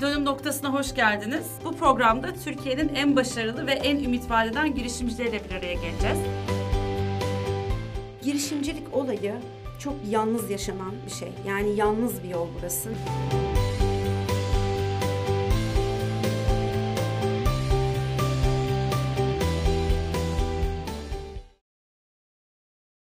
Dönüm noktasına hoş geldiniz. Bu programda Türkiye'nin en başarılı ve en ümit vaat eden girişimcileriyle bir araya geleceğiz. Girişimcilik olayı çok yalnız yaşanan bir şey. Yani yalnız bir yol burası.